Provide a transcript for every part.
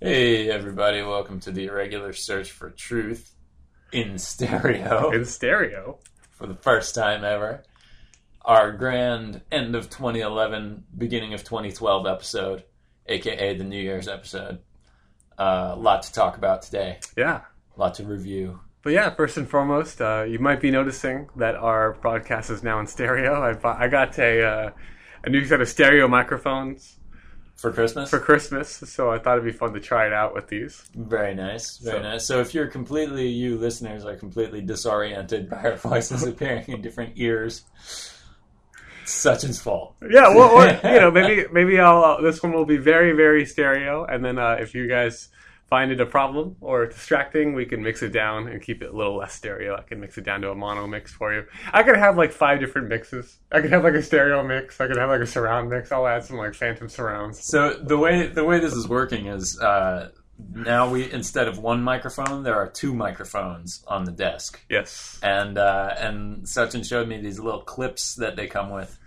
Hey, everybody, welcome to the irregular search for truth in stereo in stereo. for the first time ever. Our grand end of 2011, beginning of 2012 episode, aka the New Year's episode. A lot to talk about today, Yeah. a lot to review. But yeah, first and foremost, uh, you might be noticing that our broadcast is now in stereo. I, bought, I got a, uh, a new set of stereo microphones For Christmas? for Christmas, so I thought it'd be fun to try it out with these. Very nice, very So- nice. So if you're completely, you listeners are completely disoriented by our voices appearing in different ears, Such Sachin's fault. Yeah, well, or, you know, maybe maybe I'll uh, this one will be very very stereo, and then uh, if you guys find it a problem or distracting, we can mix it down and keep it a little less stereo. I can mix it down to a mono mix for you. I could have like five different mixes. I could have like a stereo mix. I could have like a surround mix. I'll add some like phantom surrounds. So the way the way this is working is uh, now we instead of one microphone, there are two microphones on the desk, Yes. and uh, and Sachin showed me these little clips that they come with,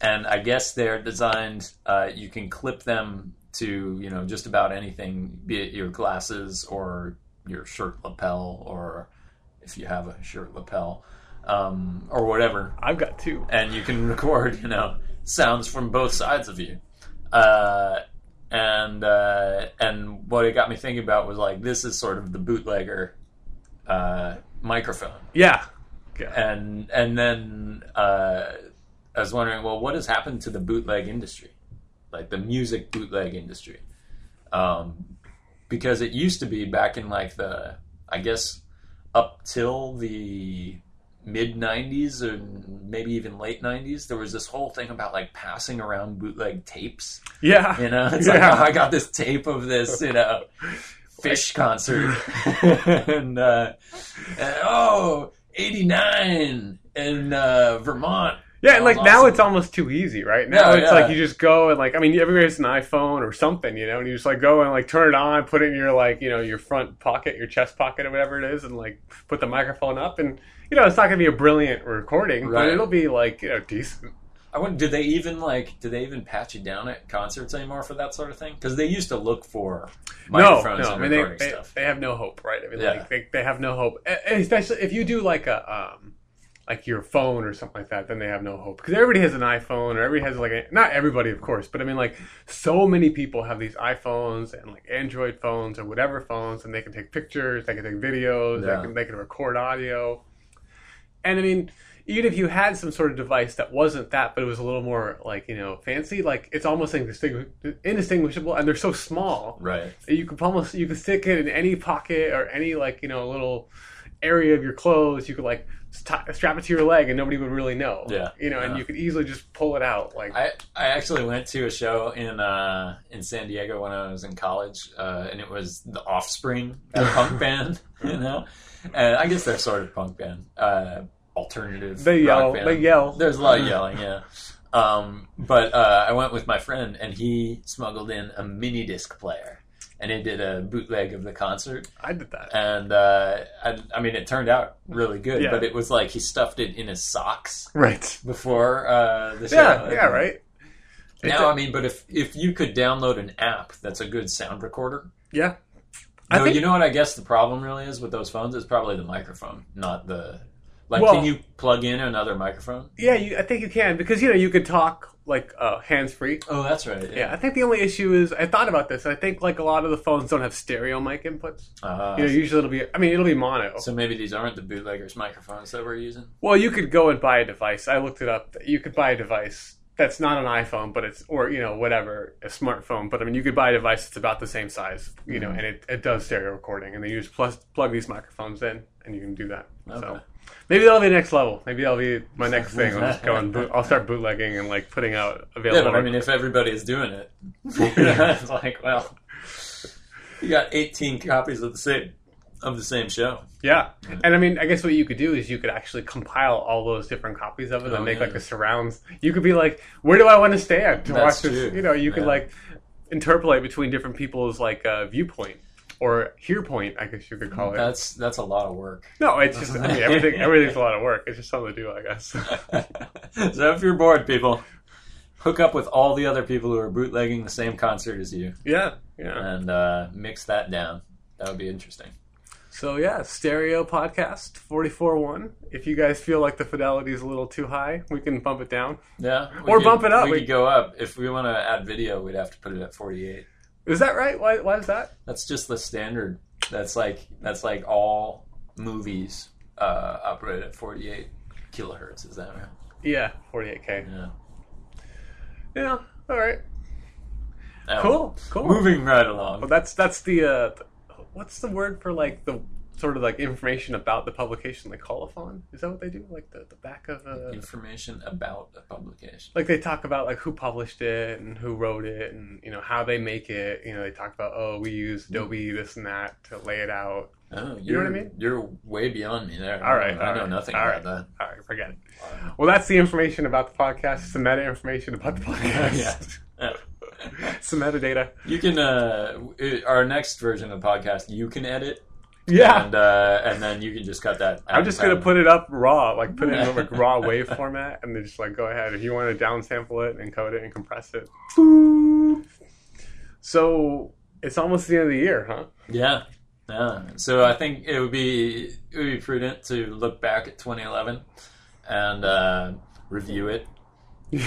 and I guess they're designed. Uh, you can clip them to you know just about anything, be it your glasses or your shirt lapel, or if you have a shirt lapel, um, or whatever I've got two. and you can record, you know, sounds from both sides of you. Uh, and uh, and what it got me thinking about was like this is sort of the bootlegger uh, microphone, Yeah. Yeah. and and then uh, I was wondering, well, what has happened to the bootleg industry, like the music bootleg industry? Um, because it used to be back in like the, I guess, up till the mid 90s or maybe even late 90s there was this whole thing about like passing around bootleg tapes Yeah. you know it's Yeah. like oh, i got this tape of this you know Phish concert and, uh, and oh 89 in uh, vermont Yeah, and like was now it's almost too easy, right? Now Yeah, it's yeah. like you just go and like I mean everybody has an iPhone or something, you know, and you just like go and like turn it on, put it in your like you know your front pocket, your chest pocket or whatever it is, and like put the microphone up, and you know it's not gonna be a brilliant recording, but it'll be like you know decent. I wonder, did they even like? Did they even patch it down at concerts anymore for that sort of thing? Because they used to look for microphones no, I and mean they, recording they, stuff. they have no hope, right? I mean Yeah. like they, they have no hope, especially if you do like a um like your phone or something like that, then they have no hope because everybody has an iPhone or everybody has like a, not everybody of course, but I mean like so many people have these iPhones and like Android phones or whatever phones, and they can take pictures, they can take videos, Yeah. they can they can record audio, and I mean. Even if you had some sort of device that wasn't that, but it was a little more like you know fancy, like it's almost indistingu- indistinguishable, and they're so small right. you could almost you could stick it in any pocket or any like you know little area of your clothes. You could like st- strap it to your leg and nobody would really know. Yeah. you know, and you could easily just pull it out. Like I, I actually went to a show in uh, in San Diego when I was in college, uh, and it was the Offspring, a punk band, you know. And I guess they're sort of punk band, uh, alternative. they rock yell, band. they yell. There's a lot of yelling, yeah. Um, but uh, I went with my friend, and he smuggled in a mini disc player, and he did a bootleg of the concert. I did that. And uh, I, I mean, it turned out really good, Yeah. but it was like he stuffed it in his socks Right. before uh, the show. Yeah. Yeah. Right. Now, I mean, but if if you could download an app that's a good sound recorder, Yeah. I no, think- you know what I guess the problem really is with those phones is probably the microphone, not the like. Well- can you plug in another microphone? Yeah. You, I think you can because you know you could talk like uh, hands free. Oh, that's right. Yeah, I think the only issue is I thought about this. I think like a lot of the phones don't have stereo mic inputs. Uh, You know, usually it'll be. I mean, it'll be mono. so maybe these aren't the bootleggers microphones that we're using. Well, you could go and buy a device. I looked it up. You could buy a device that's not an iPhone, but it's or you know whatever a smartphone. But I mean, you could buy a device that's about the same size, you know, and it, it does stereo recording. And then you just plus plug these microphones in, and you can do that. So Okay. Maybe that'll be next level. Maybe that'll be my next thing. I'll just go and boot, I'll start bootlegging and like putting out available. Yeah, available. but I mean, if everybody is doing it, it's like, well, you got 18 copies of the same of the same show. Yeah, and I mean, I guess what you could do is you could actually compile all those different copies of it Oh, and make yeah. like a surrounds. You could be like, where do I want to stand to That's watch this? true. You know, you could like interpolate between different people's like uh, viewpoint or hear point, I guess you could call it. That's that's a lot of work. no, it's just I mean everything. Everything's a lot of work. It's just something to do, I guess. so if you're bored, people, hook up with all the other people who are bootlegging the same concert as you Yeah, yeah. and uh, mix that down. That would be interesting. So yeah, stereo podcast forty four one. If you guys feel like the fidelity is a little too high, we can bump it down. Yeah, Or could- bump it up. We, We- could go up if we want to add video. We'd have to put it at forty-eight. Is that right? Why? Why is that? That's just the standard. That's like that's like all movies uh, operate at forty-eight kilohertz. Is that right? Yeah, forty eight k. Yeah. Yeah. All right. Now, Cool. Cool. Moving right along. Well, that's that's the uh, what's the word for like the sort of like information about the publication, like colophon? Is that what they do? Like the, the back of uh, Information about the publication. like they talk about like who published it and who wrote it and you know how they make it. You know, they talk about oh we use Adobe this and that to lay it out. Oh, You know what I mean? You're way beyond me there. All right, I know, I know right, nothing all about that. All right, forget it. Well, that's the information about the podcast. It's the meta information about the podcast. yeah. Yeah. Some metadata. You can uh our next version of the podcast you can edit Yeah. and uh and then you can just cut that I'm just gonna put it up raw, like put it in like raw wave format, and then just like go ahead if you want to downsample it, encode it, and compress it. So it's almost the end of the year, huh? Yeah. Yeah. So I think it would be it would be prudent to look back at 2011 and uh review it.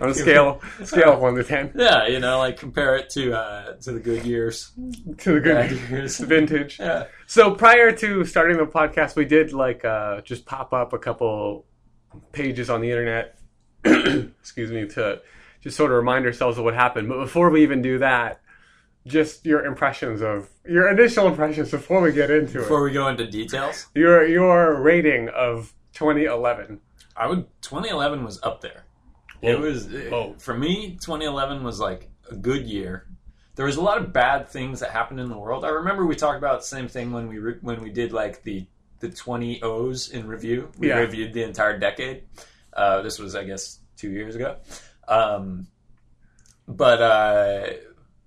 On a scale scale of one to ten Yeah, you know, like compare it to uh to the good years. to the good years. vintage. Yeah. So prior to starting the podcast, we did like uh, just pop up a couple pages on the internet. excuse me to just sort of remind ourselves of what happened. But before we even do that, just your impressions of your initial impressions before we get into Before it. Before we go into details, Your your rating of 2011. I would 2011 was up there. It was Whoa. for me 2011 was like a good year. There was a lot of bad things that happened in the world. I remember we talked about the same thing when we re- when we did like the the 20 O's in review. We Yeah. reviewed the entire decade. Uh, this was I guess 2 years ago. Um, but uh,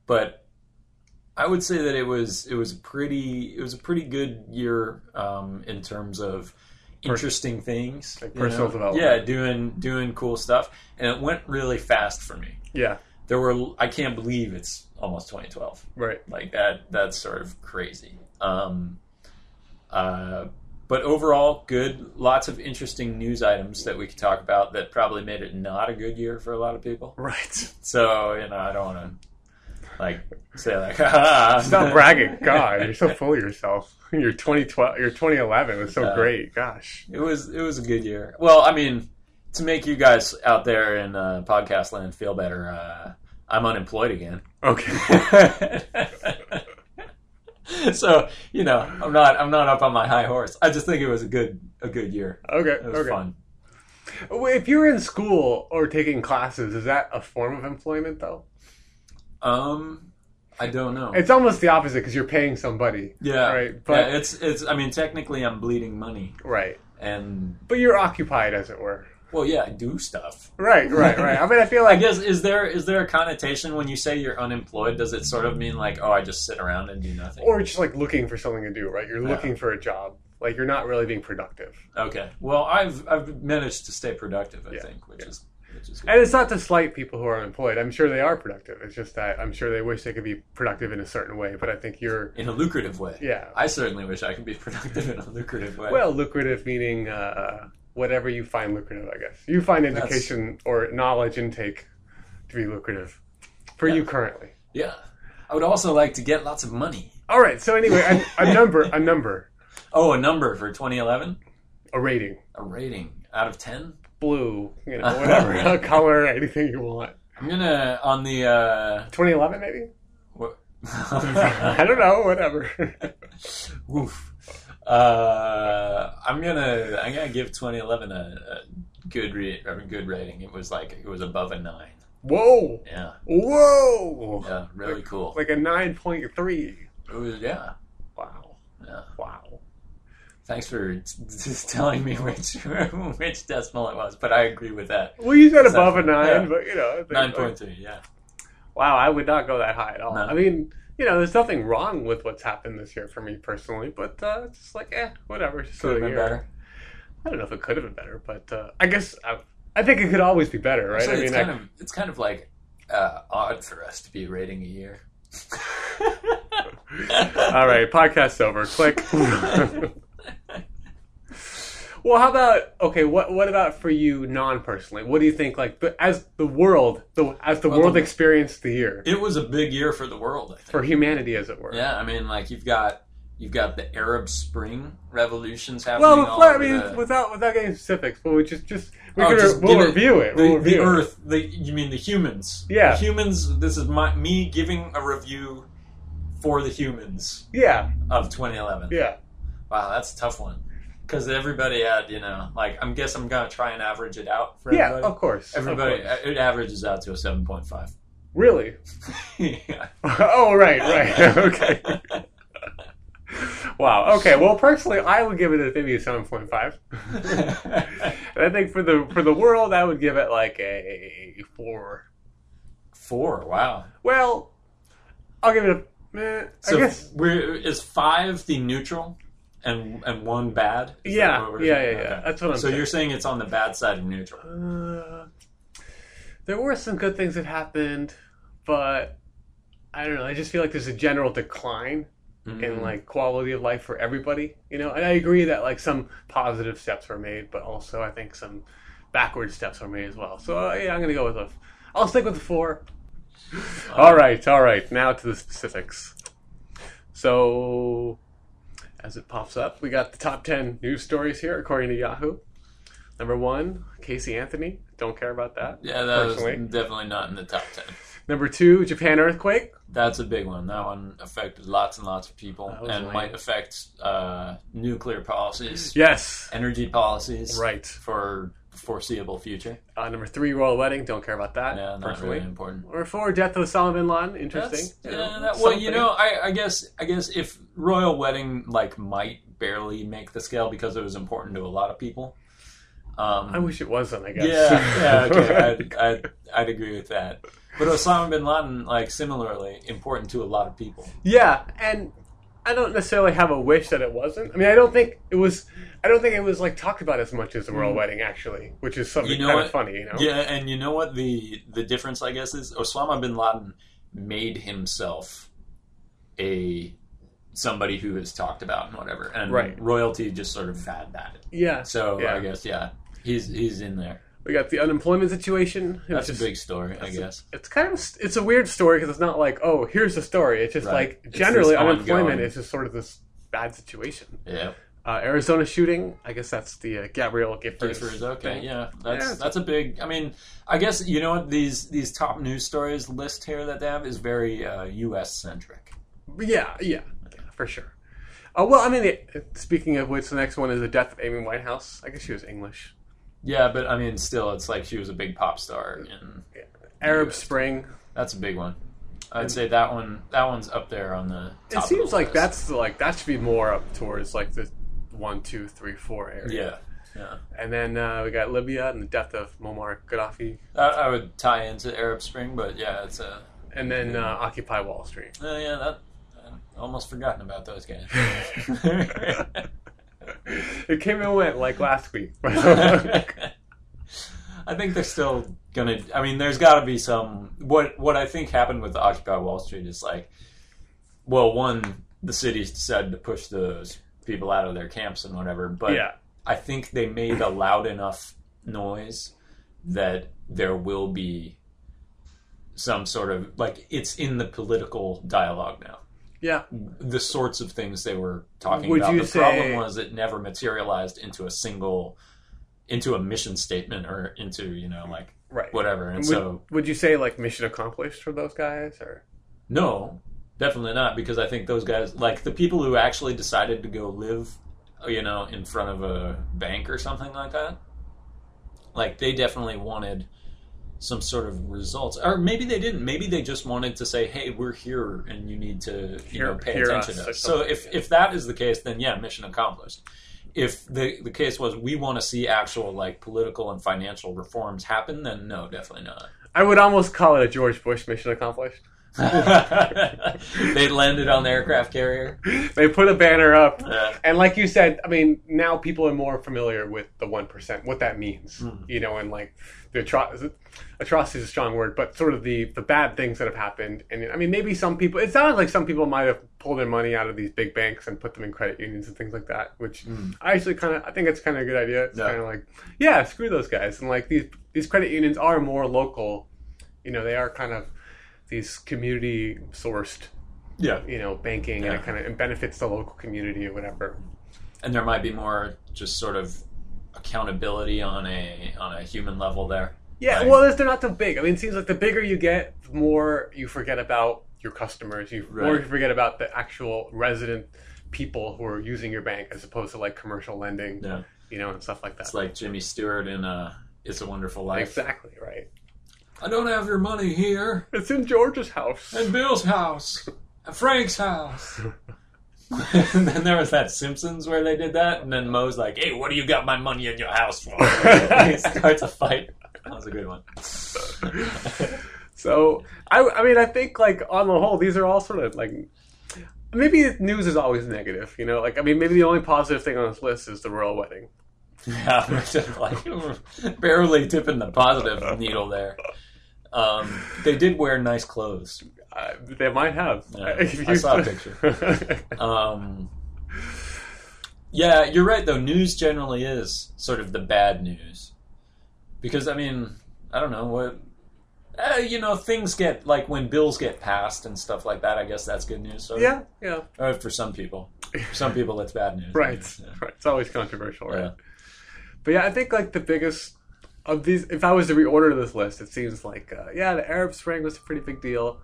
but I would say that it was it was a pretty it was a pretty good year um, in terms of interesting things, Like personal know? development. Yeah, doing doing cool stuff, and it went really fast for me. Yeah, There were I can't believe it's almost 2012. right. Like that that's sort of crazy. Um, uh, but overall, good. Lots of interesting news items that we could talk about that probably made it not a good year for a lot of people. Right. So you know, I don't want to like say like, "Ha Stop bragging. God, you're so full of yourself. Your 2012, your 2011 was so Uh, great. Gosh. It was it was a good year. Well, I mean, to make you guys out there in uh, podcast land feel better, uh, I'm unemployed again. Okay. so you know, I'm not I'm not up on my high horse. I just think it was a good a good year. Okay. It was okay. fun. If you're in school or taking classes, is that a form of employment though? Um, I don't know. It's almost the opposite because you're paying somebody. yeah, right, but- yeah, it's it's. I mean, technically, I'm bleeding money, Right. and But you're occupied, as it were. well, yeah, I do stuff. Right, right, right. I mean, I feel I like guess is there is there a connotation when you say you're unemployed? Does it sort of mean like, oh, I just sit around and do nothing? or just like looking for something to do, right? You're Yeah. looking for a job. Like you're not really being productive. Okay. Well, I've I've managed to stay productive. I Yeah. think, which Yeah. is which is good. And it's not to slight people who are unemployed. I'm sure they are productive. It's just that I'm sure they wish they could be productive in a certain way. But I think you're, in a lucrative way. yeah. I certainly wish I could be productive in a lucrative way. Well, lucrative meaning uh, whatever you find lucrative, I guess. You find That's- education or knowledge intake to be lucrative for you currently. yeah. I would also like to get lots of money. All right. So anyway, a, a number, a number, Oh, a number for 2011, a rating, a rating out of 10. Blue, you know, whatever, color, anything you want. I'm gonna on the. uh 2011, maybe. what? I don't know. Whatever. Woof. Uh, I'm gonna I'm gonna give 2011 a, a good re- a good rating. It was like it was above a nine. Whoa. Yeah, Whoa. yeah, really cool. Like a 9.3. It was yeah, Wow. yeah. Wow. Thanks for t- t- telling me which which decimal it was, but I agree with that. Well, you said above a nine, yeah. but you know, I think, Nine like, point three. Yeah. Wow, I would not go that high at all. No. I mean, you know, there's nothing wrong with what's happened this year for me personally, but uh, it's just like, eh, whatever. Just Could have been year. better. I don't know if it could have been better, but uh, I guess I, I think it could always be better, right? I it's kind I- of it's kind of like uh, odd for us to be rating a year. all right, podcast over. Click. Well, how about okay? What what about for you non personally? What do you think? Like, the, as the world, the as the Well, world the- experienced the year It was a big year for the world. I think. for humanity, as it were. Yeah, I mean, like you've got you've got the Arab Spring revolutions happening. Well, before, I mean, the, without without getting specifics, but we just just we Oh, could just we'll it- review it. the, We'll the review it. Earth. The you mean the humans? Yeah. the humans. This is my me giving a review for the humans Yeah, of 2011. yeah. Wow, that's a tough one because everybody had you know like I'm guess I'm gonna try and average it out for Yeah, everybody. of course. of Everybody, course. it averages out to a 7.5. Really? yeah. oh, right, right. okay. Wow. Okay. Well, personally, I would give it a, maybe a seven point five. And I think for the for the world, I would give it like a four. Four. Wow. Well, I'll give it a. Eh, So I guess. we're, is five the neutral and and one bad? Is Yeah, yeah, yeah, yeah. That's what I'm So saying. you're saying it's on the bad side of neutral. Uh, there were some good things that happened, but I don't know. I just feel like there's a general decline in Mhm. like quality of life for everybody. You know, and I agree that like some positive steps were made, but also I think some backward steps were made as well. So uh, yeah, I'm gonna go with a. I'll stick with the four. all right, all right. Now to the specifics. So, as it pops up, we got the top ten news stories here according to Yahoo. Number one, Casey Anthony. Don't care about that. Yeah, that was personally. definitely not in the top ten. Number two, Japan earthquake. That's a big one. That one affected lots and lots of people and lame. might affect uh, nuclear policies, Yes. energy policies, Right. for foreseeable future. Uh, number three, royal wedding. Don't care about that. Yeah, not personally. really important. Or four, death of Osama bin Laden. Interesting. That's, You yeah, that, well, you know, I, I guess I guess if royal wedding like might barely make the scale because it was important to a lot of people. Um, I wish it wasn't. I guess. yeah, yeah, okay, I'd, I'd, I'd agree with that. But Osama bin Laden, like similarly important to a lot of people. Yeah, and I don't necessarily have a wish that it wasn't. I mean, I don't think it was. I don't think it was like talked about as much as the royal wedding, actually, which is something Mm. You know kind what? of funny. You know. Yeah, and you know what the the difference I guess is Osama bin Laden made himself a somebody who is talked about and whatever, and Right. royalty just sort of had that. Yeah. So Yeah. I guess yeah, he's he's in there. We got the unemployment situation. That's just- a big story, I that's a- guess. It's kind of it's a weird story because it's not like oh here's the story. It's just Right. like generally unemployment is just sort of this bad situation. Yeah, Uh, Arizona shooting. I guess that's the uh, Gabrielle Gifford. Gifford, okay, thing. yeah, that's Yeah, that's a big. I mean, I guess you know what these these top news stories list here that they have is very uh, U.S. centric. Yeah, yeah, yeah, for sure. Uh, well, I mean, it, speaking of which, the next one is the death of Amy Whitehouse. I guess she was English. Yeah, but I mean, still, it's like she was a big pop star, and Arab Yes. Spring. that's a big one. I'd say that one that one's up there on the. It Top of seems the like list. that's like that should be more up towards like the one, two, three, four area. yeah, yeah. And then uh, we got Libya and the death of Muammar Gaddafi, That I would tie into Arab Spring, but yeah, it's a. and then uh, Occupy Wall Street. Uh, yeah, that. I almost forgotten about those guys. it came and went like last week. I think they're still gonna. I mean, there's got to be some. What what I think happened with the Occupy Wall Street is like, well, one, the cities decided to push those people out of their camps and whatever, but yeah, I think they made a loud enough noise that there will be some sort of like it's in the political dialogue now. yeah. The sorts of things they were talking Would about. the say- problem was it never materialized into a single into a mission statement or into, you know, like Right. whatever. And would, so would you say like mission accomplished for those guys, or no, definitely not because I think those guys like the people who actually decided to go live, you know, in front of a bank or something like that. Like they definitely wanted some sort of results, or maybe they didn't. Maybe they just wanted to say, "Hey, we're here, and you need to, you Hear- know, pay attention us," to us." So if if that is the case, then yeah, mission accomplished. If the the case was we want to see actual like political and financial reforms happen, then no, definitely not. I would almost call it a George Bush mission accomplished. they landed on the aircraft carrier. they put a banner up, Yeah. and like you said, I mean, now people are more familiar with the one percent, what that means, Hmm. you know, and like the atro- atrocity is a strong word, but sort of the the bad things that have happened. And I mean, maybe some people. It sounds like some people might have pulled their money out of these big banks and put them in credit unions and things like that. Which Hmm. I actually kind of, I think it's kind of a good idea. It's Yeah. kind of like, yeah, screw those guys. And like these these credit unions are more local. You know, they are kind of these community sourced, Yeah. you know, banking, and it kind of it benefits the local community or whatever. And there might be more just sort of accountability on a on a human level there. Yeah, Right. well, it's- they're not so big. I mean, it seems like the bigger you get, the more you forget about your customers. You more you forget about the actual resident people who are using your bank, as opposed to like commercial lending, Yeah. you know, and stuff like that. It's like Jimmy Stewart in uh, It's a Wonderful Life. exactly right. I don't have your money here. It's in George's house. At Bill's house. At Frank's house. and then there was that Simpsons where they did that, and then Moe's like, "Hey, what do you got my money in your house for?" And he starts a fight. That was a good one. So I, I mean, I think like on the whole, these are all sort of like maybe news is always negative. You know, like I mean, maybe the only positive thing on this list is the royal wedding. Yeah, we're just like barely tipping the positive needle there. Um, they did wear nice clothes. Uh, they might have. Yeah, I saw a picture. Um, yeah, you're right. Though news generally is sort of the bad news, because I mean, I don't know what. Uh, you know, things get like when bills get passed and stuff like that. I guess that's good news. So, yeah, yeah. uh, for some people, for some people, it's bad news. Right, Yeah. right. It's always controversial, right? Yeah. But yeah, I think like the biggest of these, if I was to reorder this list, it seems like uh, yeah, the Arab Spring was a pretty big deal,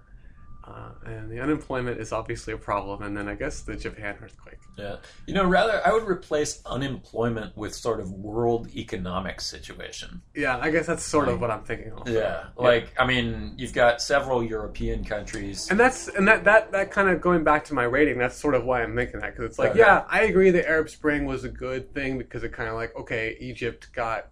uh, and the unemployment is obviously a problem, and then I guess the Japan earthquake. Yeah. You know, rather, I would replace unemployment with sort of world economic situation. Yeah, I guess that's sort of what I'm thinking. Also. Yeah. Like, I mean, you've got several European countries. And that's and that that that kind of going back to my rating. That's sort of why I'm thinking that because it's like, Okay. yeah, I agree. The Arab Spring was a good thing because it kind of like, okay, Egypt got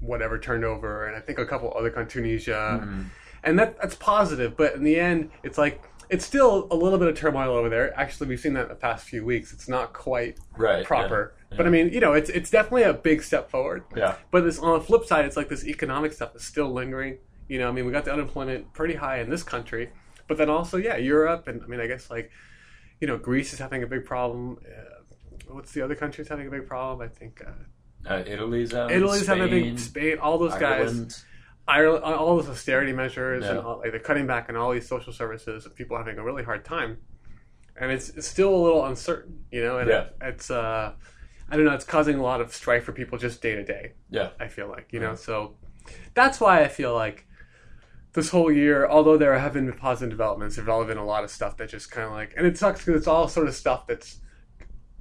whatever turned over, and I think a couple other countries, Tunisia, Mhm. and that that's positive. But in the end, it's like it's still a little bit of turmoil over there. Actually, we've seen that in the past few weeks. It's not quite Right. proper, yeah. but I mean, you know, it's it's definitely a big step forward. Yeah. But this on the flip side, it's like this economic stuff is still lingering. You know, I mean, we got the unemployment pretty high in this country, but then also, yeah, Europe, and I mean, I guess like, you know, Greece is having a big problem. Uh, what's the other countries having a big problem? I think uh, Uh, Italy's having Italy's Spain, having a big Spain. All those guys, Ireland. Ireland, all those austerity measures, and all, like they're cutting back on all these social services, and people are having a really hard time. And it's, it's still a little uncertain, you know, and Yeah. it, it's uh, I don't know, it's causing a lot of strife for people just day to day. Yeah. I feel like, you know, so that's why I feel like this whole year, although there have been positive developments, there've all been a lot of stuff that just kind of like, and it sucks because it's all sort of stuff that's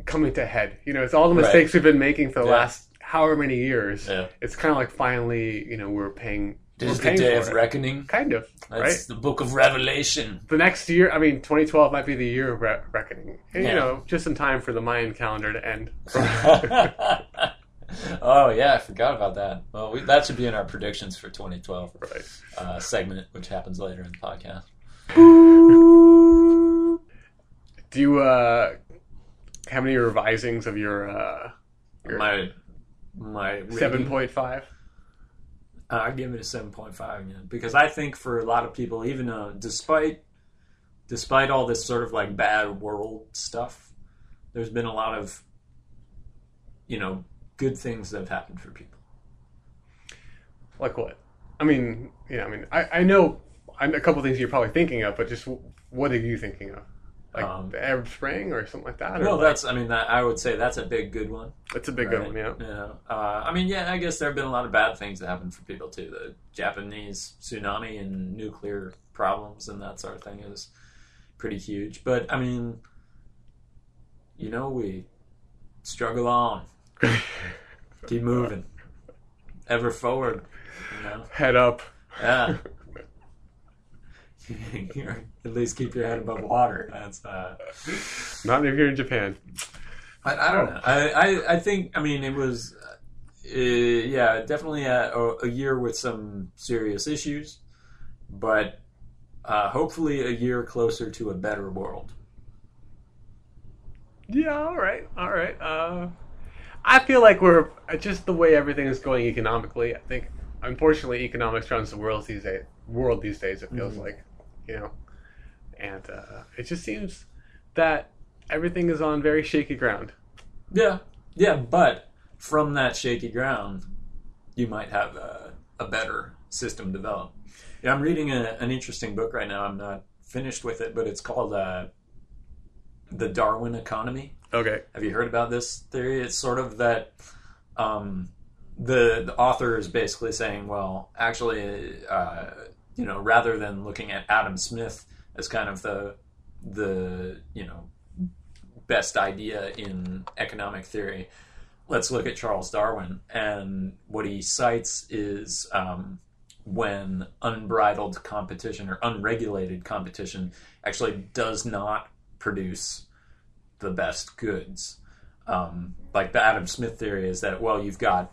coming to head. You know, it's all the Right. mistakes we've been making for the Yeah. last however many years. Yeah. It's kind of like finally, you know, we're paying. This we're is the day of it. reckoning. Kind of, That's right? the book of Revelation. The next year, I mean, 2012 might be the year of re- reckoning. And, Yeah. You know, just in time for the Mayan calendar to end. oh yeah, I forgot about that. Well, we, that should be in our predictions for 2012 right. uh, segment, which happens later in the podcast. Do you uh, have any revisings of your uh, your My my seven point five? uh, I give it a seven point five again because I think for a lot of people, even uh, despite despite all this sort of like bad world stuff, there's been a lot of you know good things that have happened for people. Like what? I mean, you know, I mean, I, I know I know a couple things you're probably thinking of, but just what are you thinking of? Like Um, the Arab Spring or something like that? Well, like- that's I mean that, I would say that's a big good one. it's a big right? good one, yeah. Yeah. Uh, I mean, yeah, I guess there have been a lot of bad things that happened for people too. The Japanese tsunami and nuclear problems and that sort of thing is pretty huge. But I mean, you know, we struggle on, keep moving, ever forward. You know, Head up. yeah. At least keep your head above water. That's uh, Not if you're in Japan. I, I don't know. I, I, I think, I mean, it was, uh, yeah, definitely a, a year with some serious issues, but uh, hopefully a year closer to a better world. Yeah, all right, all right. Uh, I feel like we're just the way everything is going economically. I think, unfortunately, economics runs the world these days. World these days, it feels Mhm. like, you know, and uh, it just seems that everything is on very shaky ground. Yeah, yeah, but from that shaky ground, you might have a, a better system develop. Yeah, I'm reading a, an interesting book right now. I'm not finished with it, but it's called uh, "The Darwin Economy." Okay. Have you heard about this theory? It's sort of that um, the the author is basically saying, well, actually, uh, you know, rather than looking at Adam Smith as kind of the the you know best idea in economic theory, let's look at Charles Darwin. And what he cites is um, when unbridled competition or unregulated competition actually does not produce the best goods. Um, like the Adam Smith theory is that well, you've got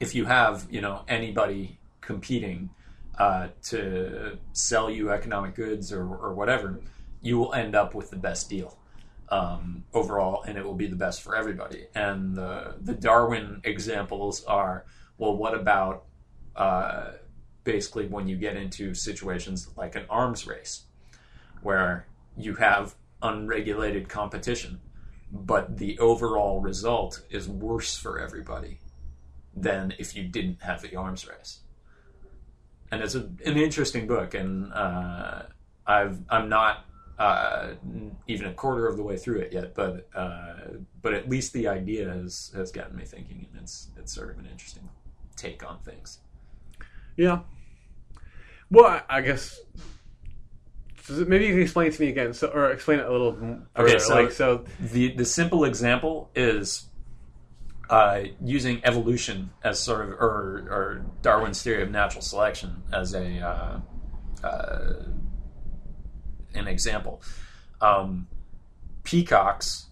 if you have you know anybody competing uh, to sell you economic goods or, or whatever, you will end up with the best deal um, overall, and it will be the best for everybody. And the the Darwin examples are well, what about uh, basically when you get into situations like an arms race, where you have unregulated competition, but the overall result is worse for everybody than if you didn't have the arms race. And it's a, an interesting book, and uh, I've I'm not uh, even a quarter of the way through it yet, but uh, but at least the idea has has gotten me thinking, and it's it's sort of an interesting take on things. Yeah. Well, I- I guess maybe you can explain it to me again, so or explain it a little. m- Okay, so- like so, the the simple example is uh, using evolution as sort of or, or Darwin's theory of natural selection as a uh, uh, an example. Um, peacocks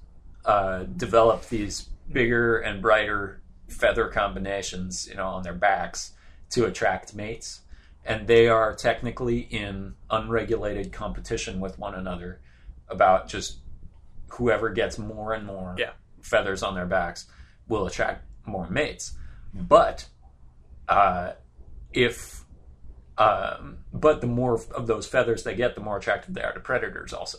uh, develop these bigger and brighter feather combinations, you know, on their backs to attract mates, and they are technically in unregulated competition with one another about just whoever gets more and more Yeah. feathers on their backs will attract more mates. But uh, if um, but the more of those feathers they get, the more attractive they are to predators, also,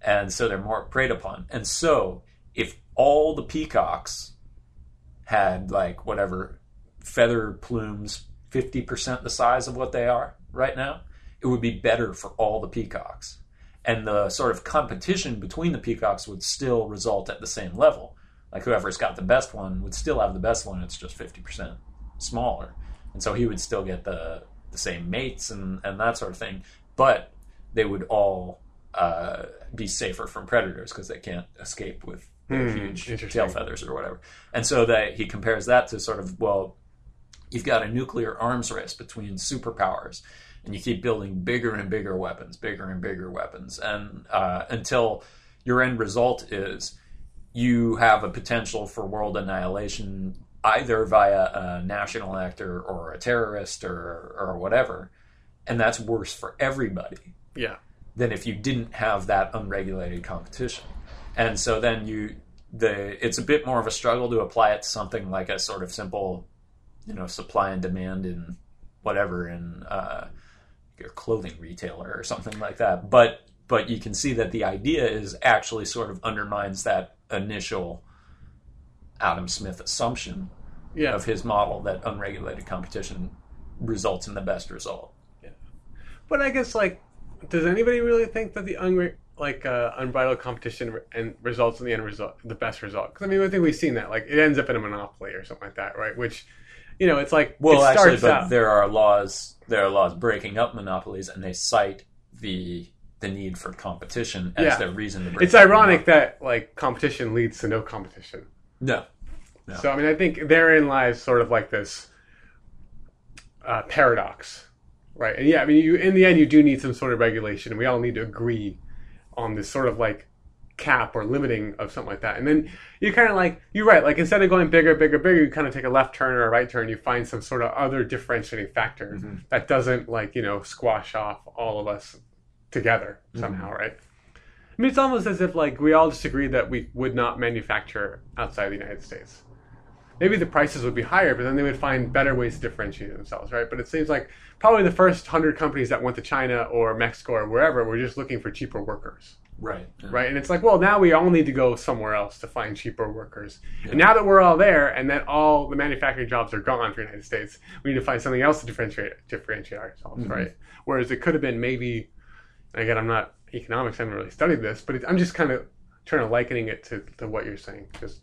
and so they're more preyed upon. And so, if all the peacocks had like whatever feather plumes, fifty percent the size of what they are right now, it would be better for all the peacocks and the sort of competition between the peacocks would still result at the same level. Like whoever's got the best one would still have the best one. It's just fifty percent smaller, and so he would still get the the same mates and and that sort of thing. But they would all uh, be safer from predators because they can't escape with their Hmm, huge tail feathers or whatever. And so that he compares that to sort of well, you've got a nuclear arms race between superpowers and you keep building bigger and bigger weapons, bigger and bigger weapons, and uh, until your end result is you have a potential for world annihilation either via a national actor or a terrorist or or whatever, and that's worse for everybody yeah, than if you didn't have that unregulated competition. And so then you the it's a bit more of a struggle to apply it to something like a sort of simple, you know, supply and demand in whatever in uh, your clothing retailer or something like that. But but you can see that the idea is actually sort of undermines that initial Adam Smith assumption yeah. of his model that unregulated competition results in the best result. Yeah. But I guess like, does anybody really think that the unre- like uh, unbridled competition re- and results in the end result, the best result? Because I mean, I think we've seen that. Like, it ends up in a monopoly or something like that, right? Which, you know, it's like Well, it actually, but out. there are laws. There are laws breaking up monopolies, and they cite the the need for competition as Yeah. their reason to. It's up ironic that like competition leads to no competition. monopoly. No, So I mean, I think therein lies sort of like this uh, paradox, right? And yeah, I mean, you in the end, you do need some sort of regulation, and we all need to agree on this sort of like cap or limiting of something like that. And then you kind of like you're right. Like instead of going bigger, bigger, bigger, you kind of take a left turn or a right turn. You find some sort of other differentiating factor Mm-hmm. that doesn't like you know squash off all of us together somehow, Mm-hmm. right? I mean, it's almost as if like we all just agreed that we would not manufacture outside the United States. Maybe the prices would be higher, but then they would find better ways to differentiate themselves, right? But it seems like probably the first hundred companies that went to China or Mexico or wherever were just looking for cheaper workers Right. Yeah. right? And it's like, well, now we all need to go somewhere else to find cheaper workers. And now that we're all there, and that all the manufacturing jobs are gone for the United States, we need to find something else to differentiate differentiate ourselves, right? Whereas it could have been maybe, and again, I'm not economics, I haven't really studied this, but it, I'm just kind of trying to likening it to, to what you're saying. Just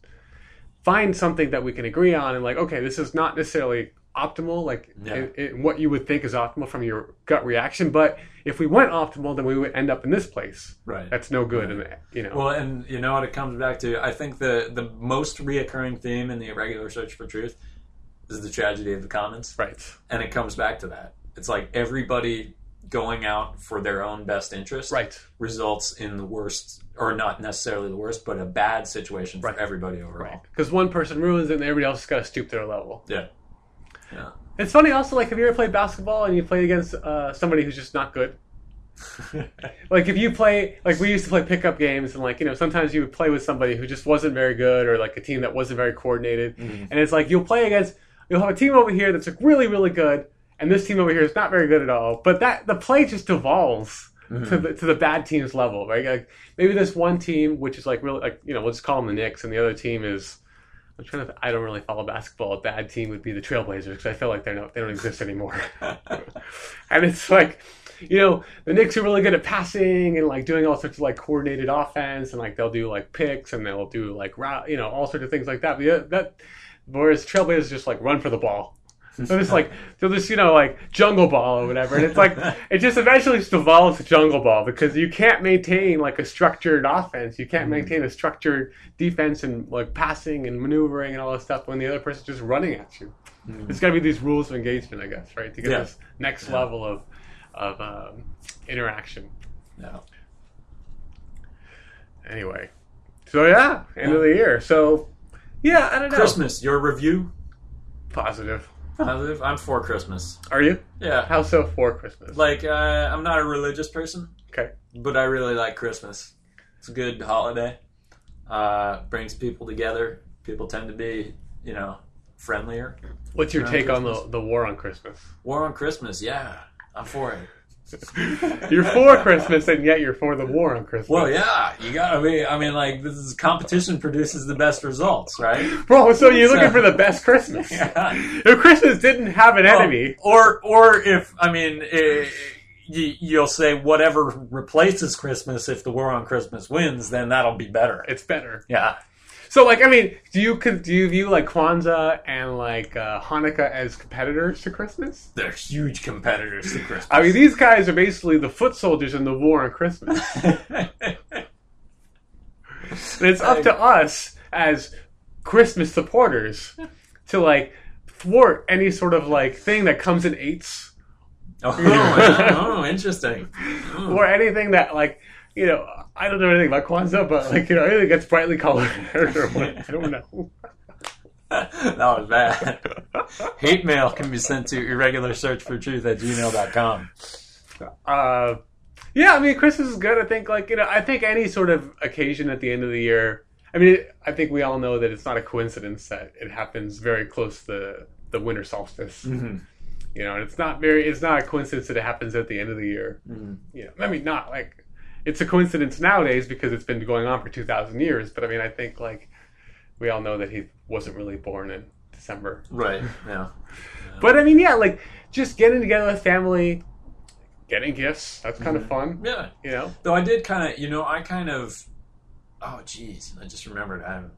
find something that we can agree on, and like, okay, this is not necessarily optimal, like Yeah. in, in what you would think is optimal from your gut reaction, but if we went optimal, then we would end up in this place. Right. That's no good, and you know. Well, and you know what it comes back to? I think the the most reoccurring theme in the irregular search for truth is the tragedy of the commons, Right. and it comes back to that. It's like everybody going out for their own best interest Right. results in the worst, or not necessarily the worst, but a bad situation for Right. everybody overall. Because one person ruins it and everybody else has got to stoop their level. Yeah. Yeah. It's funny also, like, have you ever played basketball and you play against uh, somebody who's just not good? Like, if you play, like, we used to play pickup games and, like, you know, sometimes you would play with somebody who just wasn't very good or, like, a team that wasn't very coordinated. And it's like, you'll play against, you'll have a team over here that's, like, really, really good, and this team over here is not very good at all. But that, the play just devolves. To mm-hmm. the, to the bad team's level, right? Like maybe this one team, which is like really like you know, we'll just call them the Knicks, and the other team is I'm trying to. I don't really follow basketball. A bad team would be the Trailblazers because I feel like they're not. They don't exist anymore. and it's like, you know, the Knicks are really good at passing and like doing all sorts of like coordinated offense and like they'll do like picks and they'll do like route, you know, all sorts of things like that. But yeah, that whereas Trailblazers just like run for the ball. So it's like they'll just you know like jungle ball or whatever, and it's like it just eventually just evolves to jungle ball because you can't maintain like a structured offense, you can't maintain a structured defense and like passing and maneuvering and all this stuff when the other person's just running at you. There's got to be these rules of engagement, I guess, right, to get Yeah. this next level of of um, interaction. Yeah. Anyway, so yeah, end of the year. So yeah, I don't know. Christmas, your review? Positive. Positive? I'm for Christmas. Are you? Yeah. How so for Christmas? Like, uh, I'm not a religious person, okay. but I really like Christmas. It's a good holiday. Uh, brings people together. People tend to be, you know, friendlier. What's your take on the, the war on Christmas? War on Christmas, yeah, I'm for it. You're for Christmas, and yet you're for the war on Christmas. Well, yeah, you gotta be. I mean, like this is competition produces the best results, right? bro. So you're looking So- for the best Christmas. Yeah. If Christmas didn't have an enemy, or or if I mean, eh, you, you'll say whatever replaces Christmas. If the war on Christmas wins, then that'll be better. it's better. Yeah, So, like, I mean, do you do you view like Kwanzaa and like uh, Hanukkah as competitors to Christmas? they're huge competitors to Christmas. I mean, these guys are basically the foot soldiers in the war on Christmas. And it's up to us as Christmas supporters to like thwart any sort of like thing that comes in eights oh, oh, interesting. Oh. or anything that like you know I don't know anything about Kwanzaa, but like you know anything that's brightly colored or what, I don't know. that was bad. Hate mail can be sent to irregular search for truth at gmail.com. Uh, yeah, I mean Christmas is good. I think like you know I think any sort of occasion at the end of the year. I mean, I think we all know that it's not a coincidence that it happens very close to the, the winter solstice. Mm-hmm. You know, and it's not very. It's not a coincidence that it happens at the end of the year. Mm-hmm. You know, I mean, not like it's a coincidence nowadays because it's been going on for two thousand years. But I mean, I think like we all know that he wasn't really born in December. Right, yeah. But I mean, yeah, like just getting together with family, getting gifts. That's kind of mm-hmm. fun. Yeah. You know, Though I did kind of, you know, I kind of. Oh, jeez. I just remembered I haven't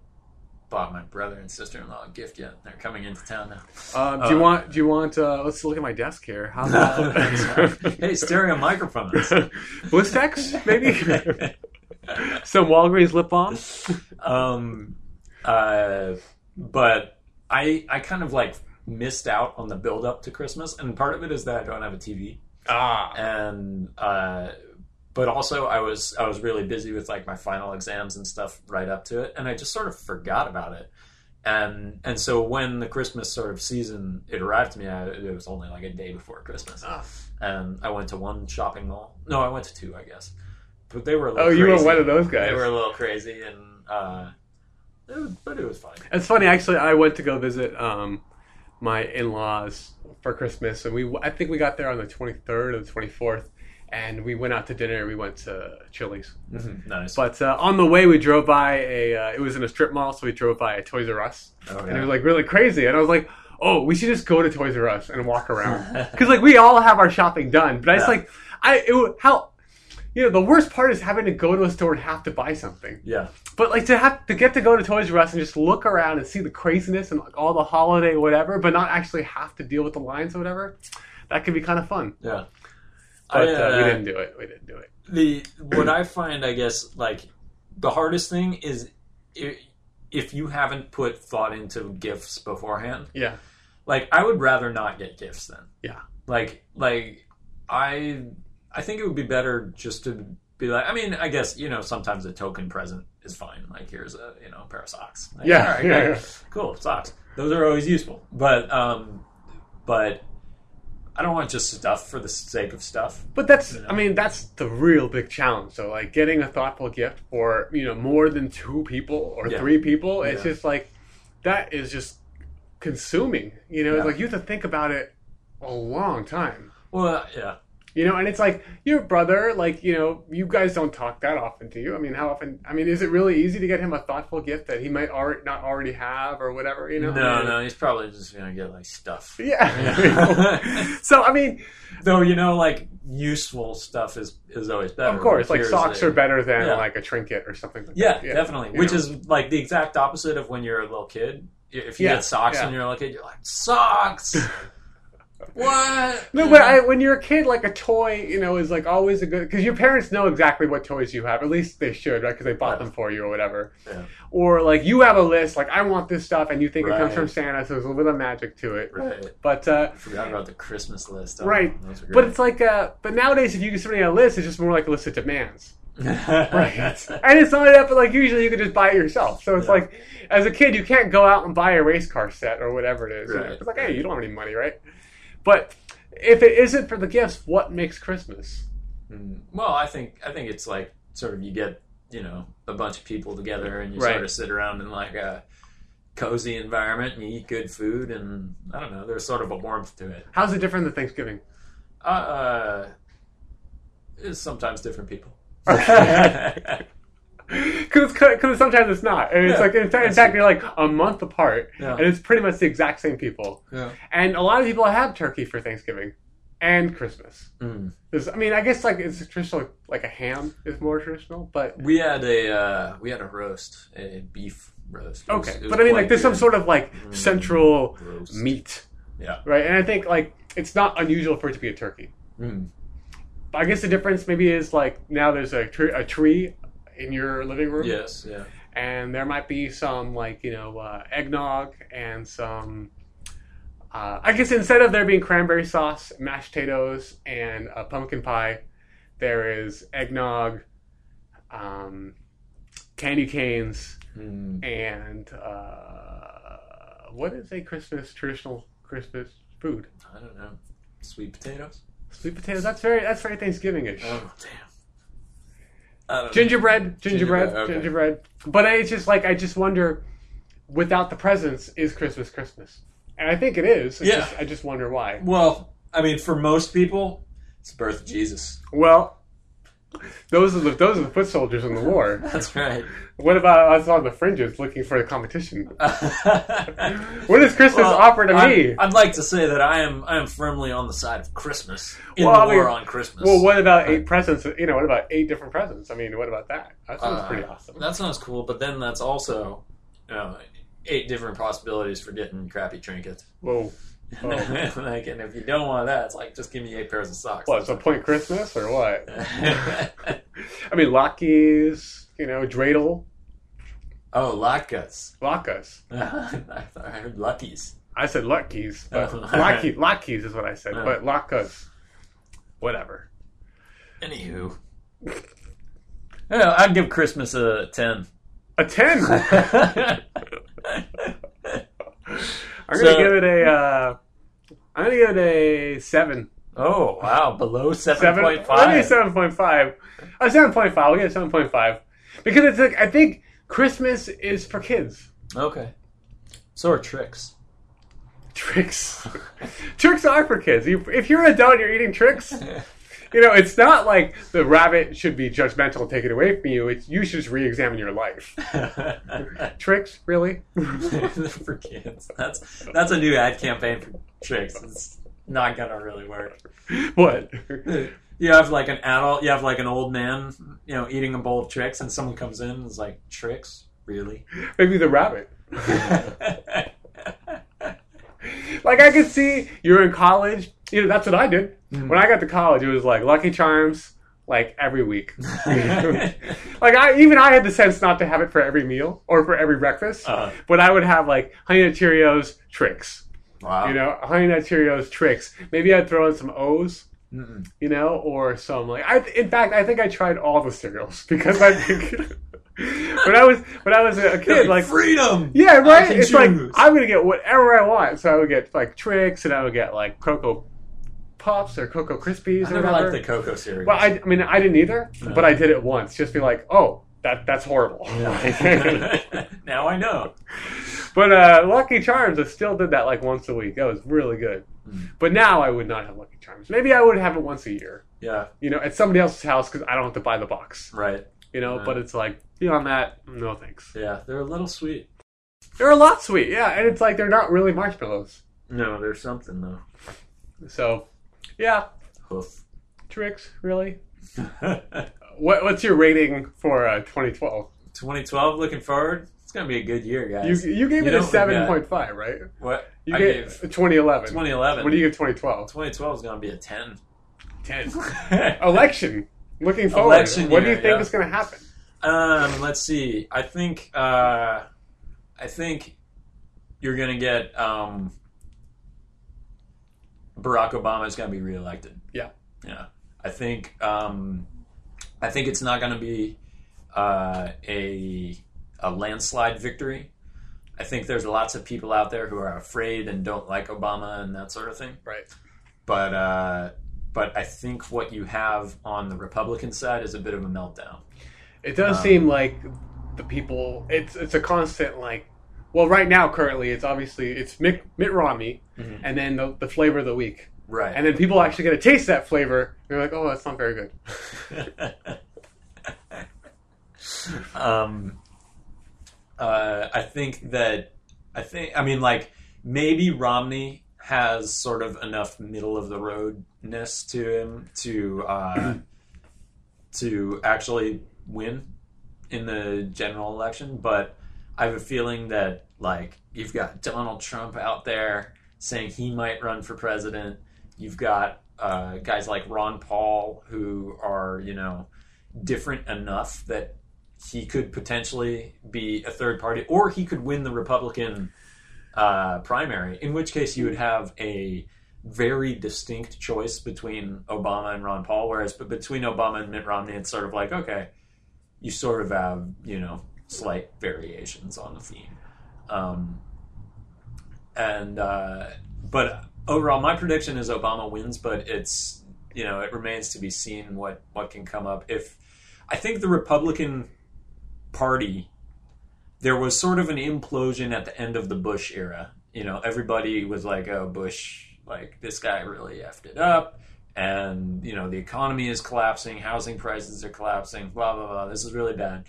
bought my brother and sister in law a gift yet. They're coming into town now. uh, do you Uh, want? Do you want? Uh, let's look at my desk here. How hey, stereo microphones. Blistex, maybe some Walgreens lip balm. um, uh, but I I kind of like missed out on the build up to Christmas, and part of it is that I don't have a TV, Ah, and uh, but also I was I was really busy with like my final exams and stuff right up to it, and I just sort of forgot about it. And and so when the Christmas sort of season it arrived to me, I, it was only like a day before Christmas, Ah. and I went to one shopping mall. No, I went to two, I guess. But they were a little Oh, you were crazy. one of those guys. They were a little crazy, and uh, it was, but it was fine. It's funny, actually. I went to go visit um, my in-laws for Christmas, and we I think we got there on the 23rd or the 24th, and we went out to dinner. We went to Chili's, Nice. but uh, on the way we drove by a. Uh, it was in a strip mall, so we drove by a Toys R Us, Oh, and it was like really crazy. And I was like, "Oh, we should just go to Toys R Us and walk around," because like we all have our shopping done. But I just Yeah. like I it, how. You know, the worst part is having to go to a store and have to buy something. yeah. But like to have to get to go to Toys R Us and just look around and see the craziness and like all the holiday whatever, but not actually have to deal with the lines or whatever, that can be kind of fun. Yeah. But I, uh, we uh, didn't do it. We didn't do it. the what I find, I guess, like the hardest thing is if you haven't put thought into gifts beforehand. Yeah. Like I would rather not get gifts then. Yeah. Like like I I think it would be better just to be like I mean I guess you know sometimes a token present is fine. Like here's a you know a pair of socks. Like, Yeah, right, yeah, yeah. cool socks. Those are always useful. But um, but I don't want just stuff for the sake of stuff. But that's You know? I mean that's the real big challenge. So like getting a thoughtful gift for you know more than two people or Yeah. three people, it's Yeah. just like that is just consuming. You know, Yeah. like you have to think about it a long time. Well, yeah. You know, and it's like your brother, like, you know, you guys don't talk that often, do you? I mean, how often? I mean, is it really easy to get him a thoughtful gift that he might already not already have or whatever, you know? No, I mean, no, he's probably just gonna get like stuff. Yeah. Yeah. so, I mean, Though you know, like useful stuff is is always better. of course, like socks are better than Yeah. like a trinket or something like Yeah, that. definitely. You Which know? is like the exact opposite of when you're a little kid. If you Yeah, get socks yeah. when you're a little kid, you're like socks. what? No, but I, when you're a kid, like a toy, you know, is like always a good because your parents know exactly what toys you have. At least they should, right? Because they bought Yeah. them for you or whatever. Yeah. Or like you have a list, like I want this stuff, and you think it comes from Santa, so there's a little bit of magic to it. Right. But uh, I forgot about the Christmas list. Oh, Right. but it's like uh, but nowadays, if you give somebody a list, it's just more like a list of demands. right. And it's not that, but like usually you can just buy it yourself. So it's Yeah. like, as a kid, you can't go out and buy a race car set or whatever it is. you know? It's like, hey, you don't have any money, right? But if it isn't for the gifts, what makes Christmas? Mm, Well, I think I think it's like sort of you get you know a bunch of people together and you Right. sort of sit around in like a cozy environment and you eat good food and I don't know there's sort of a warmth to it. How's it different than Thanksgiving? Uh, uh it's sometimes different people. Because sometimes it's not. And it's Yeah, like in, fact- in fact you're like a month apart, Yeah. and it's pretty much the exact same people. yeah. And a lot of people have turkey for Thanksgiving and Christmas. Mm. I mean, I guess like it's traditional, like a ham is more traditional, but We had a uh, we had a roast, a beef roast. Was- okay. But I mean, like there's some sort of like Mm. central roast. meat, Yeah. right? And I think like it's not unusual for it to be a turkey. Mm. But I guess the difference maybe is like now there's a, tr- a tree in your living room. Yes. Yeah. and there might be some like you know uh, eggnog and some. Uh, I guess instead of there being cranberry sauce, mashed potatoes, and a pumpkin pie, there is eggnog, um, candy canes, Mm. and uh, what is a Christmas traditional Christmas food? I don't know. Sweet potatoes. Sweet potatoes. That's very that's very Thanksgiving-ish. Oh damn. I. Gingerbread, gingerbread, Gingerbread, okay. gingerbread. But it's just like I just wonder, without the presents, is Christmas Christmas? And I think it is. It's Yeah. just- I just wonder why. Well, I mean, for most people, it's the birth of Jesus. Well, those are the those are the foot soldiers in the war. That's right. What about us on the fringes looking for the competition? What does Christmas offer to me? I'd like to say that I am I am firmly on the side of Christmas in Well, I the war mean, on Christmas. Well, what about eight presents? You know, what about eight different presents? I mean, what about that? That sounds Uh, pretty awesome. That sounds cool, but then that's also you know, eight different possibilities for getting crappy trinkets. Whoa. Oh. like, and if you don't want that, it's like just give me eight pairs of socks. What? So point Christmas or what? I mean, Lockies. You know, dreidel, oh, latkes. latkes. I thought I heard luckies. I said Luckies, but Oh. Locky, Lockies is what I said. Oh. But Latkes, whatever. Anywho, Yeah, I'd give Christmas a ten. A ten. I'm gonna give it a. Uh, I'm gonna give it a seven. oh wow, below seven point five. seven point five. A seven point five. I'll get a seven point five because it's like I think Christmas is for kids. Okay. So are Trix. Trix. Trix are for kids. You, if you're an adult, you're eating Trix. You know, it's not like the rabbit should be judgmental and take it away from you. It's you should just re-examine your life. Trix, really? for kids. That's that's a new ad campaign for Trix. It's not gonna really work. what? You have like an adult, you have like an old man, you know, eating a bowl of Trix, and someone comes in and is like, "Trix, really?" Maybe the rabbit. Like I could see you're in college. You know, that's what I did. Mm. When I got to college, it was like Lucky Charms, like every week. like I, even I had the sense not to have it for every meal or for every breakfast, Uh-huh. but I would have like Honey Nut Cheerios Trix. wow. You know, Honey Nut Cheerios Trix. Maybe I'd throw in some O's. Mm-mm. You know, or some like I. In fact, I think I tried all the cereals because I think when I was when I was a kid, like freedom. yeah, right. It's like. I'm gonna get whatever I want. So I would get like Trix, and I would get like Cocoa Puffs or Cocoa Krispies I or never liked the cocoa cereal. well, I, I mean, I didn't either, but I did it once. Just be like, oh, that that's horrible. now I know. but uh, Lucky Charms, I still did that like once a week. That was really good. Mm. But now I would not have Lucky Charms. Maybe I would have it once a year. Yeah, You know, at somebody else's house because I don't have to buy the box. right. You know, Yeah. but it's like beyond that, no thanks. Yeah, they're a little sweet. They're a lot sweet, yeah, and it's like they're not really marshmallows. No, there's something though. So, yeah, Hoof. Trix really. What what's your rating for uh, 2012? 2012, looking forward. It's gonna be a good year, guys. you gave You it a 7.5, right? what? You I gave gave 2011. 2011. What do you give 2012? 2012 is gonna be a 10. 10. Election. Looking forward. Election what do you think yeah. is going to happen? Um, let's see. I think uh, I think you're gonna get um, Barack Obama is gonna be reelected. Yeah. yeah. I think um, I think it's not gonna be uh, a a landslide victory. I think there's lots of people out there who are afraid and don't like Obama and that sort of thing. Right. But uh, but I think what you have on the Republican side is a bit of a meltdown. It does Um, seem like the people. It's it's a constant like. Well, right now, currently, it's obviously it's Mitt, Mitt Romney, Mhm. and then the, the flavor of the week, Right. and then people actually get to taste that flavor. They're like, oh, that's not very good. um, uh, I think that I think I mean like maybe Romney has sort of enough middle of the roadness to him to uh, to actually win in the general election, but I have a feeling that like you've got Donald Trump out there saying he might run for president. You've got uh, guys like Ron Paul who are you know different enough that he could potentially be a third party, or he could win the Republican uh, primary. In which case, you would have a very distinct choice between Obama and Ron Paul. Whereas, but between Obama and Mitt Romney, it's sort of like okay, you sort of have you know slight variations on the theme. Um, and uh, but overall, my prediction is Obama wins, but it's you know it remains to be seen what what can come up. If I think the Republican Party, there was sort of an implosion at the end of the Bush era. You know, everybody was like, "Oh, Bush, like this guy really effed it up." And you know the economy is collapsing, housing prices are collapsing, blah blah blah. This is really bad.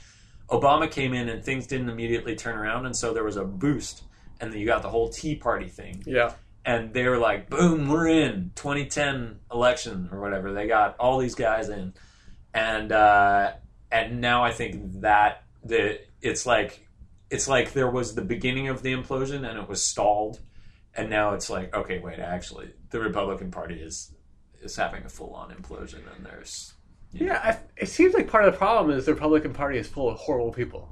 Obama came in and things didn't immediately turn around, and so there was a boost, and then you got the whole Tea Party thing, Yeah. and they were like, "Boom, we're in 2010 election or whatever." They got all these guys in, and uh, and now I think that the it's like it's like there was the beginning of the implosion and it was stalled, and now it's like, okay, wait, actually, the Republican Party is is having a full on implosion, and there's Yeah, I, it seems like part of the problem is the Republican Party is full of horrible people,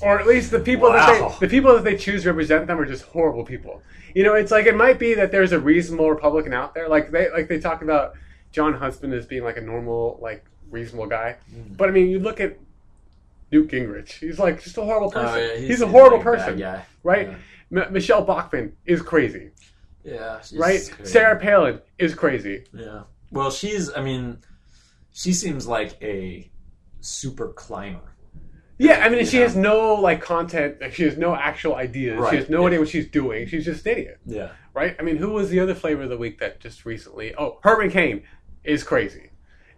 or at least the people Wow. that they the people that they choose to represent them are just horrible people. You know, it's like it might be that there's a reasonable Republican out there, like they like they talk about Jon Huntsman as being like a normal, like reasonable guy. Mm. But I mean, you look at Newt Gingrich. He's like just a horrible person. Oh, yeah, he's, a horrible like person, guy. right? Yeah, M- Michelle Bachmann is crazy, yeah she's right? crazy. Sarah Palin is crazy. Yeah. Well, she's. I mean, she seems like a super climber. Yeah, I mean, she Yeah. has no like content. She has no actual ideas. Right, She has no yeah. idea what she's doing. She's just an idiot, Yeah. right? I mean, who was the other flavor of the week that just recently? Oh, Herman Cain is crazy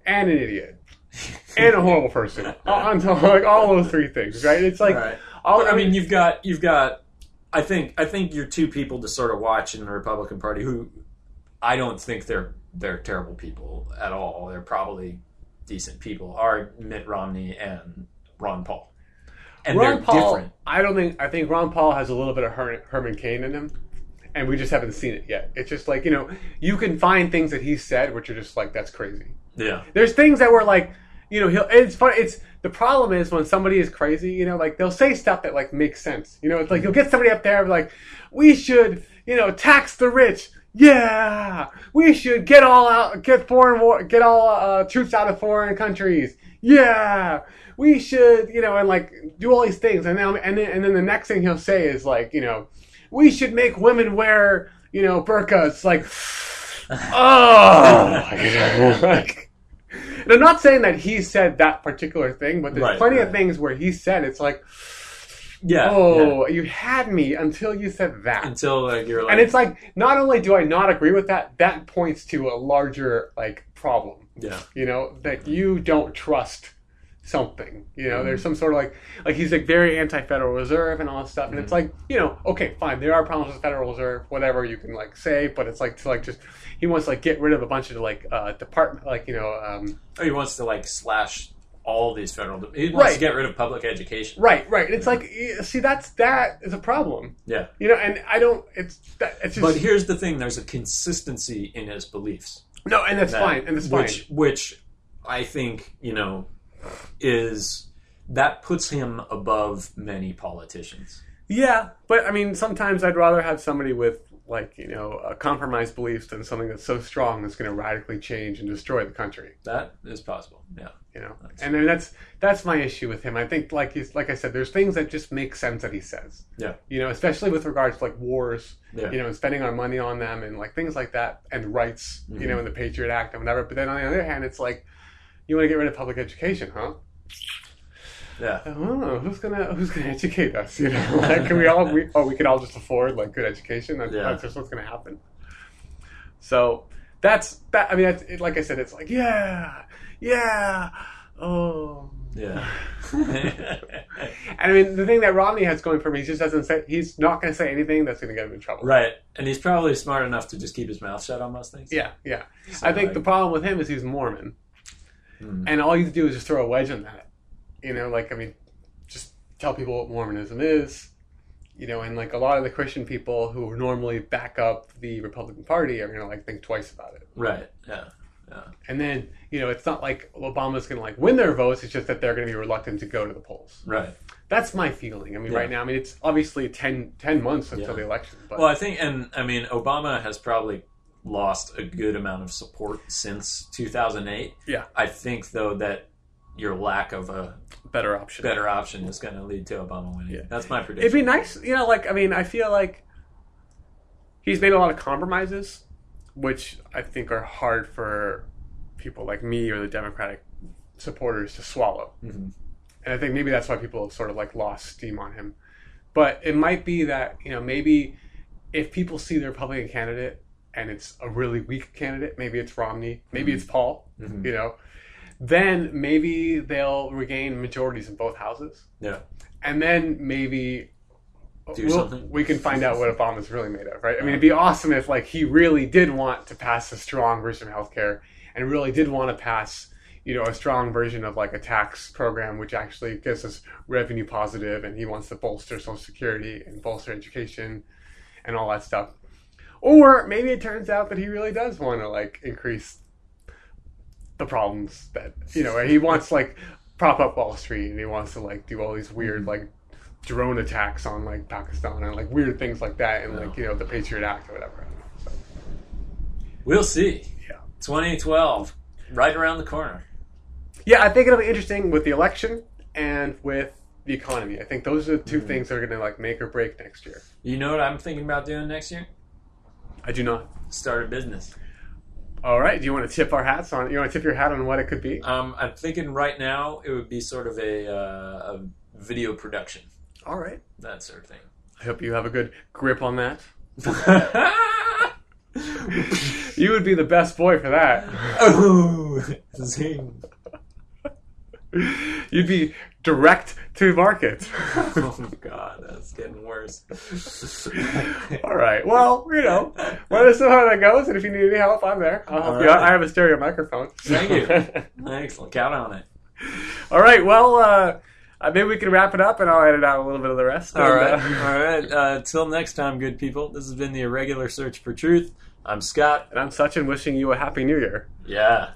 and an idiot and a horrible person. On top like all those three things, right? It's like Right. all. I mean, you've got you've got. I think I think you're two people to sort of watch in the Republican Party who I don't think they're they're terrible people at all. They're probably decent people. Are Mitt Romney and Ron Paul, and Ron they're Paul. different. I don't think. I think Ron Paul has a little bit of Her- Herman Cain in him, and we just haven't seen it yet. It's just like you know, you can find things that he said which are just like that's crazy. Yeah. There's things that were like, you know, he'll. It's fun. It's the problem is when somebody is crazy, you know, like they'll say stuff that like makes sense. You know, it's like you'll get somebody up there like, we should, you know, tax the rich. Yeah, we should get all out, get foreign war, get all uh, troops out of foreign countries. Yeah, we should, you know, and like do all these things, and then and then and then the next thing he'll say is like, you know, we should make women wear, you know, burqas. Like, oh, like, and I'm not saying that he said that particular thing, but there's Right, plenty of things where he said it's like, Yeah. yeah. oh, you had me until you said that. Until like you're like, And it's like, not only do I not agree with that, that points to a larger like problem. yeah, You know, that you don't trust something. You know, Mm-hmm. there's some sort of like, like he's like very anti-Federal Reserve and all this stuff, and Mm-hmm. it's like, you know, okay, fine, there are problems with Federal Reserve, whatever you can like say, but it's like to like just he wants to like get rid of a bunch of like uh department, like you know, um, oh, he wants to like slash all these federal. He wants Right. to get rid of public education. right, right. It's like, see, that's that is a problem. Yeah. You know, and I don't. It's that. It's just But here's the thing: there's a consistency in his beliefs. no, and that's that- fine, and that's which, fine. Which I think you know is that puts him above many politicians. Yeah, but I mean, sometimes I'd rather have somebody with like you know uh, compromised beliefs than something that's so strong that's going to radically change and destroy the country. That is possible. Yeah. You know, That's- and then that's that's my issue with him. I think like he's like I said, there's things that just make sense that he says. Yeah. You know, especially with regards to like wars. Yeah. You know, and spending our money on them and like things like that and rights. You Mhm. know, in the Patriot Act and whatever. But then on the other hand, it's like you want to get rid of public education, huh? Yeah. I who's gonna who's gonna educate us. You know, like, can we all we oh we can all just afford like good education? That's, Yeah. that's just what's gonna happen. So that's that. I mean, it, like I said, it's like yeah, yeah, oh. Yeah. And I mean, the thing that Romney has going for him, he just doesn't say. He's not going to say anything that's going to get him in trouble. right. And he's probably smart enough to just keep his mouth shut on most things. Yeah, yeah. So, I think like, the problem with him is he's Mormon, Hmm. and all you have to do is just throw a wedge in that. You know, like I mean, just tell people what Mormonism is. You know, and like a lot of the Christian people who normally back up the Republican Party are going to like think twice about it. Right. Yeah. And then you know, it's not like Obama's going to like win their votes. It's just that they're going to be reluctant to go to the polls. Right. That's my feeling. I mean, Yeah. right now, I mean, it's obviously 10, 10 months until Yeah. the election. But Well, I think, and I mean, Obama has probably lost a good amount of support since 2008. Yeah. I think, though, that your lack of a better option. better option is going to lead to Obama winning. Yeah. That's my prediction. It'd be nice, you know, like I mean, I feel like he's made a lot of compromises, which I think are hard for people like me or the Democratic supporters to swallow. Mhm. And I think maybe that's why people have sort of like lost steam on him. But it might be that, you know, maybe if people see the Republican candidate and it's a really weak candidate, maybe it's Romney, maybe it's Paul, Mhm. you know, then maybe they'll regain majorities in both houses Yeah. and then maybe Do we'll- something. we can find out what Obama's really made of, right? I mean, it'd be awesome if like he really did want to pass a strong version of healthcare and really did want to pass, you know, a strong version of like a tax program which actually gets us revenue positive, and he wants to bolster Social Security and bolster education and all that stuff. Or maybe it turns out that he really does want to like increase the problems that you know he wants like prop up Wall Street and he wants to like do all these weird Mm-hmm. like drone attacks on like Pakistan and like weird things like that and like you know the Patriot Act or whatever. So, We'll see. yeah, 2012, right around the corner. Yeah, I think it'll be interesting with the election and with the economy. I think those are the 2 things that are going to like make or break next year. You know what I'm thinking about doing next year? I do not. Start a business. All right. Do you want to tip our hats on? You want to tip your hat on what it could be? Um, I'm thinking right now it would be sort of a, uh, a video production, All right. that sort of thing. I hope you have a good grip on that. You would be the best boy for that. oh, zing. You'd be direct to market. Oh god, that's getting worse. All right. Well, you know, let us know how that goes, and if you need any help, I'm there. I'll help All you out. right. I have a stereo microphone. Thank you. Excellent. Count on it. All right. Well, uh, uh, maybe we can wrap it up, and I'll edit out a little bit of the rest. All And, right. uh, All right. Uh, till next time, good people. This has been the Irregular Search for Truth. I'm Scott. and I'm Sachin, wishing you a happy New Year. Yeah.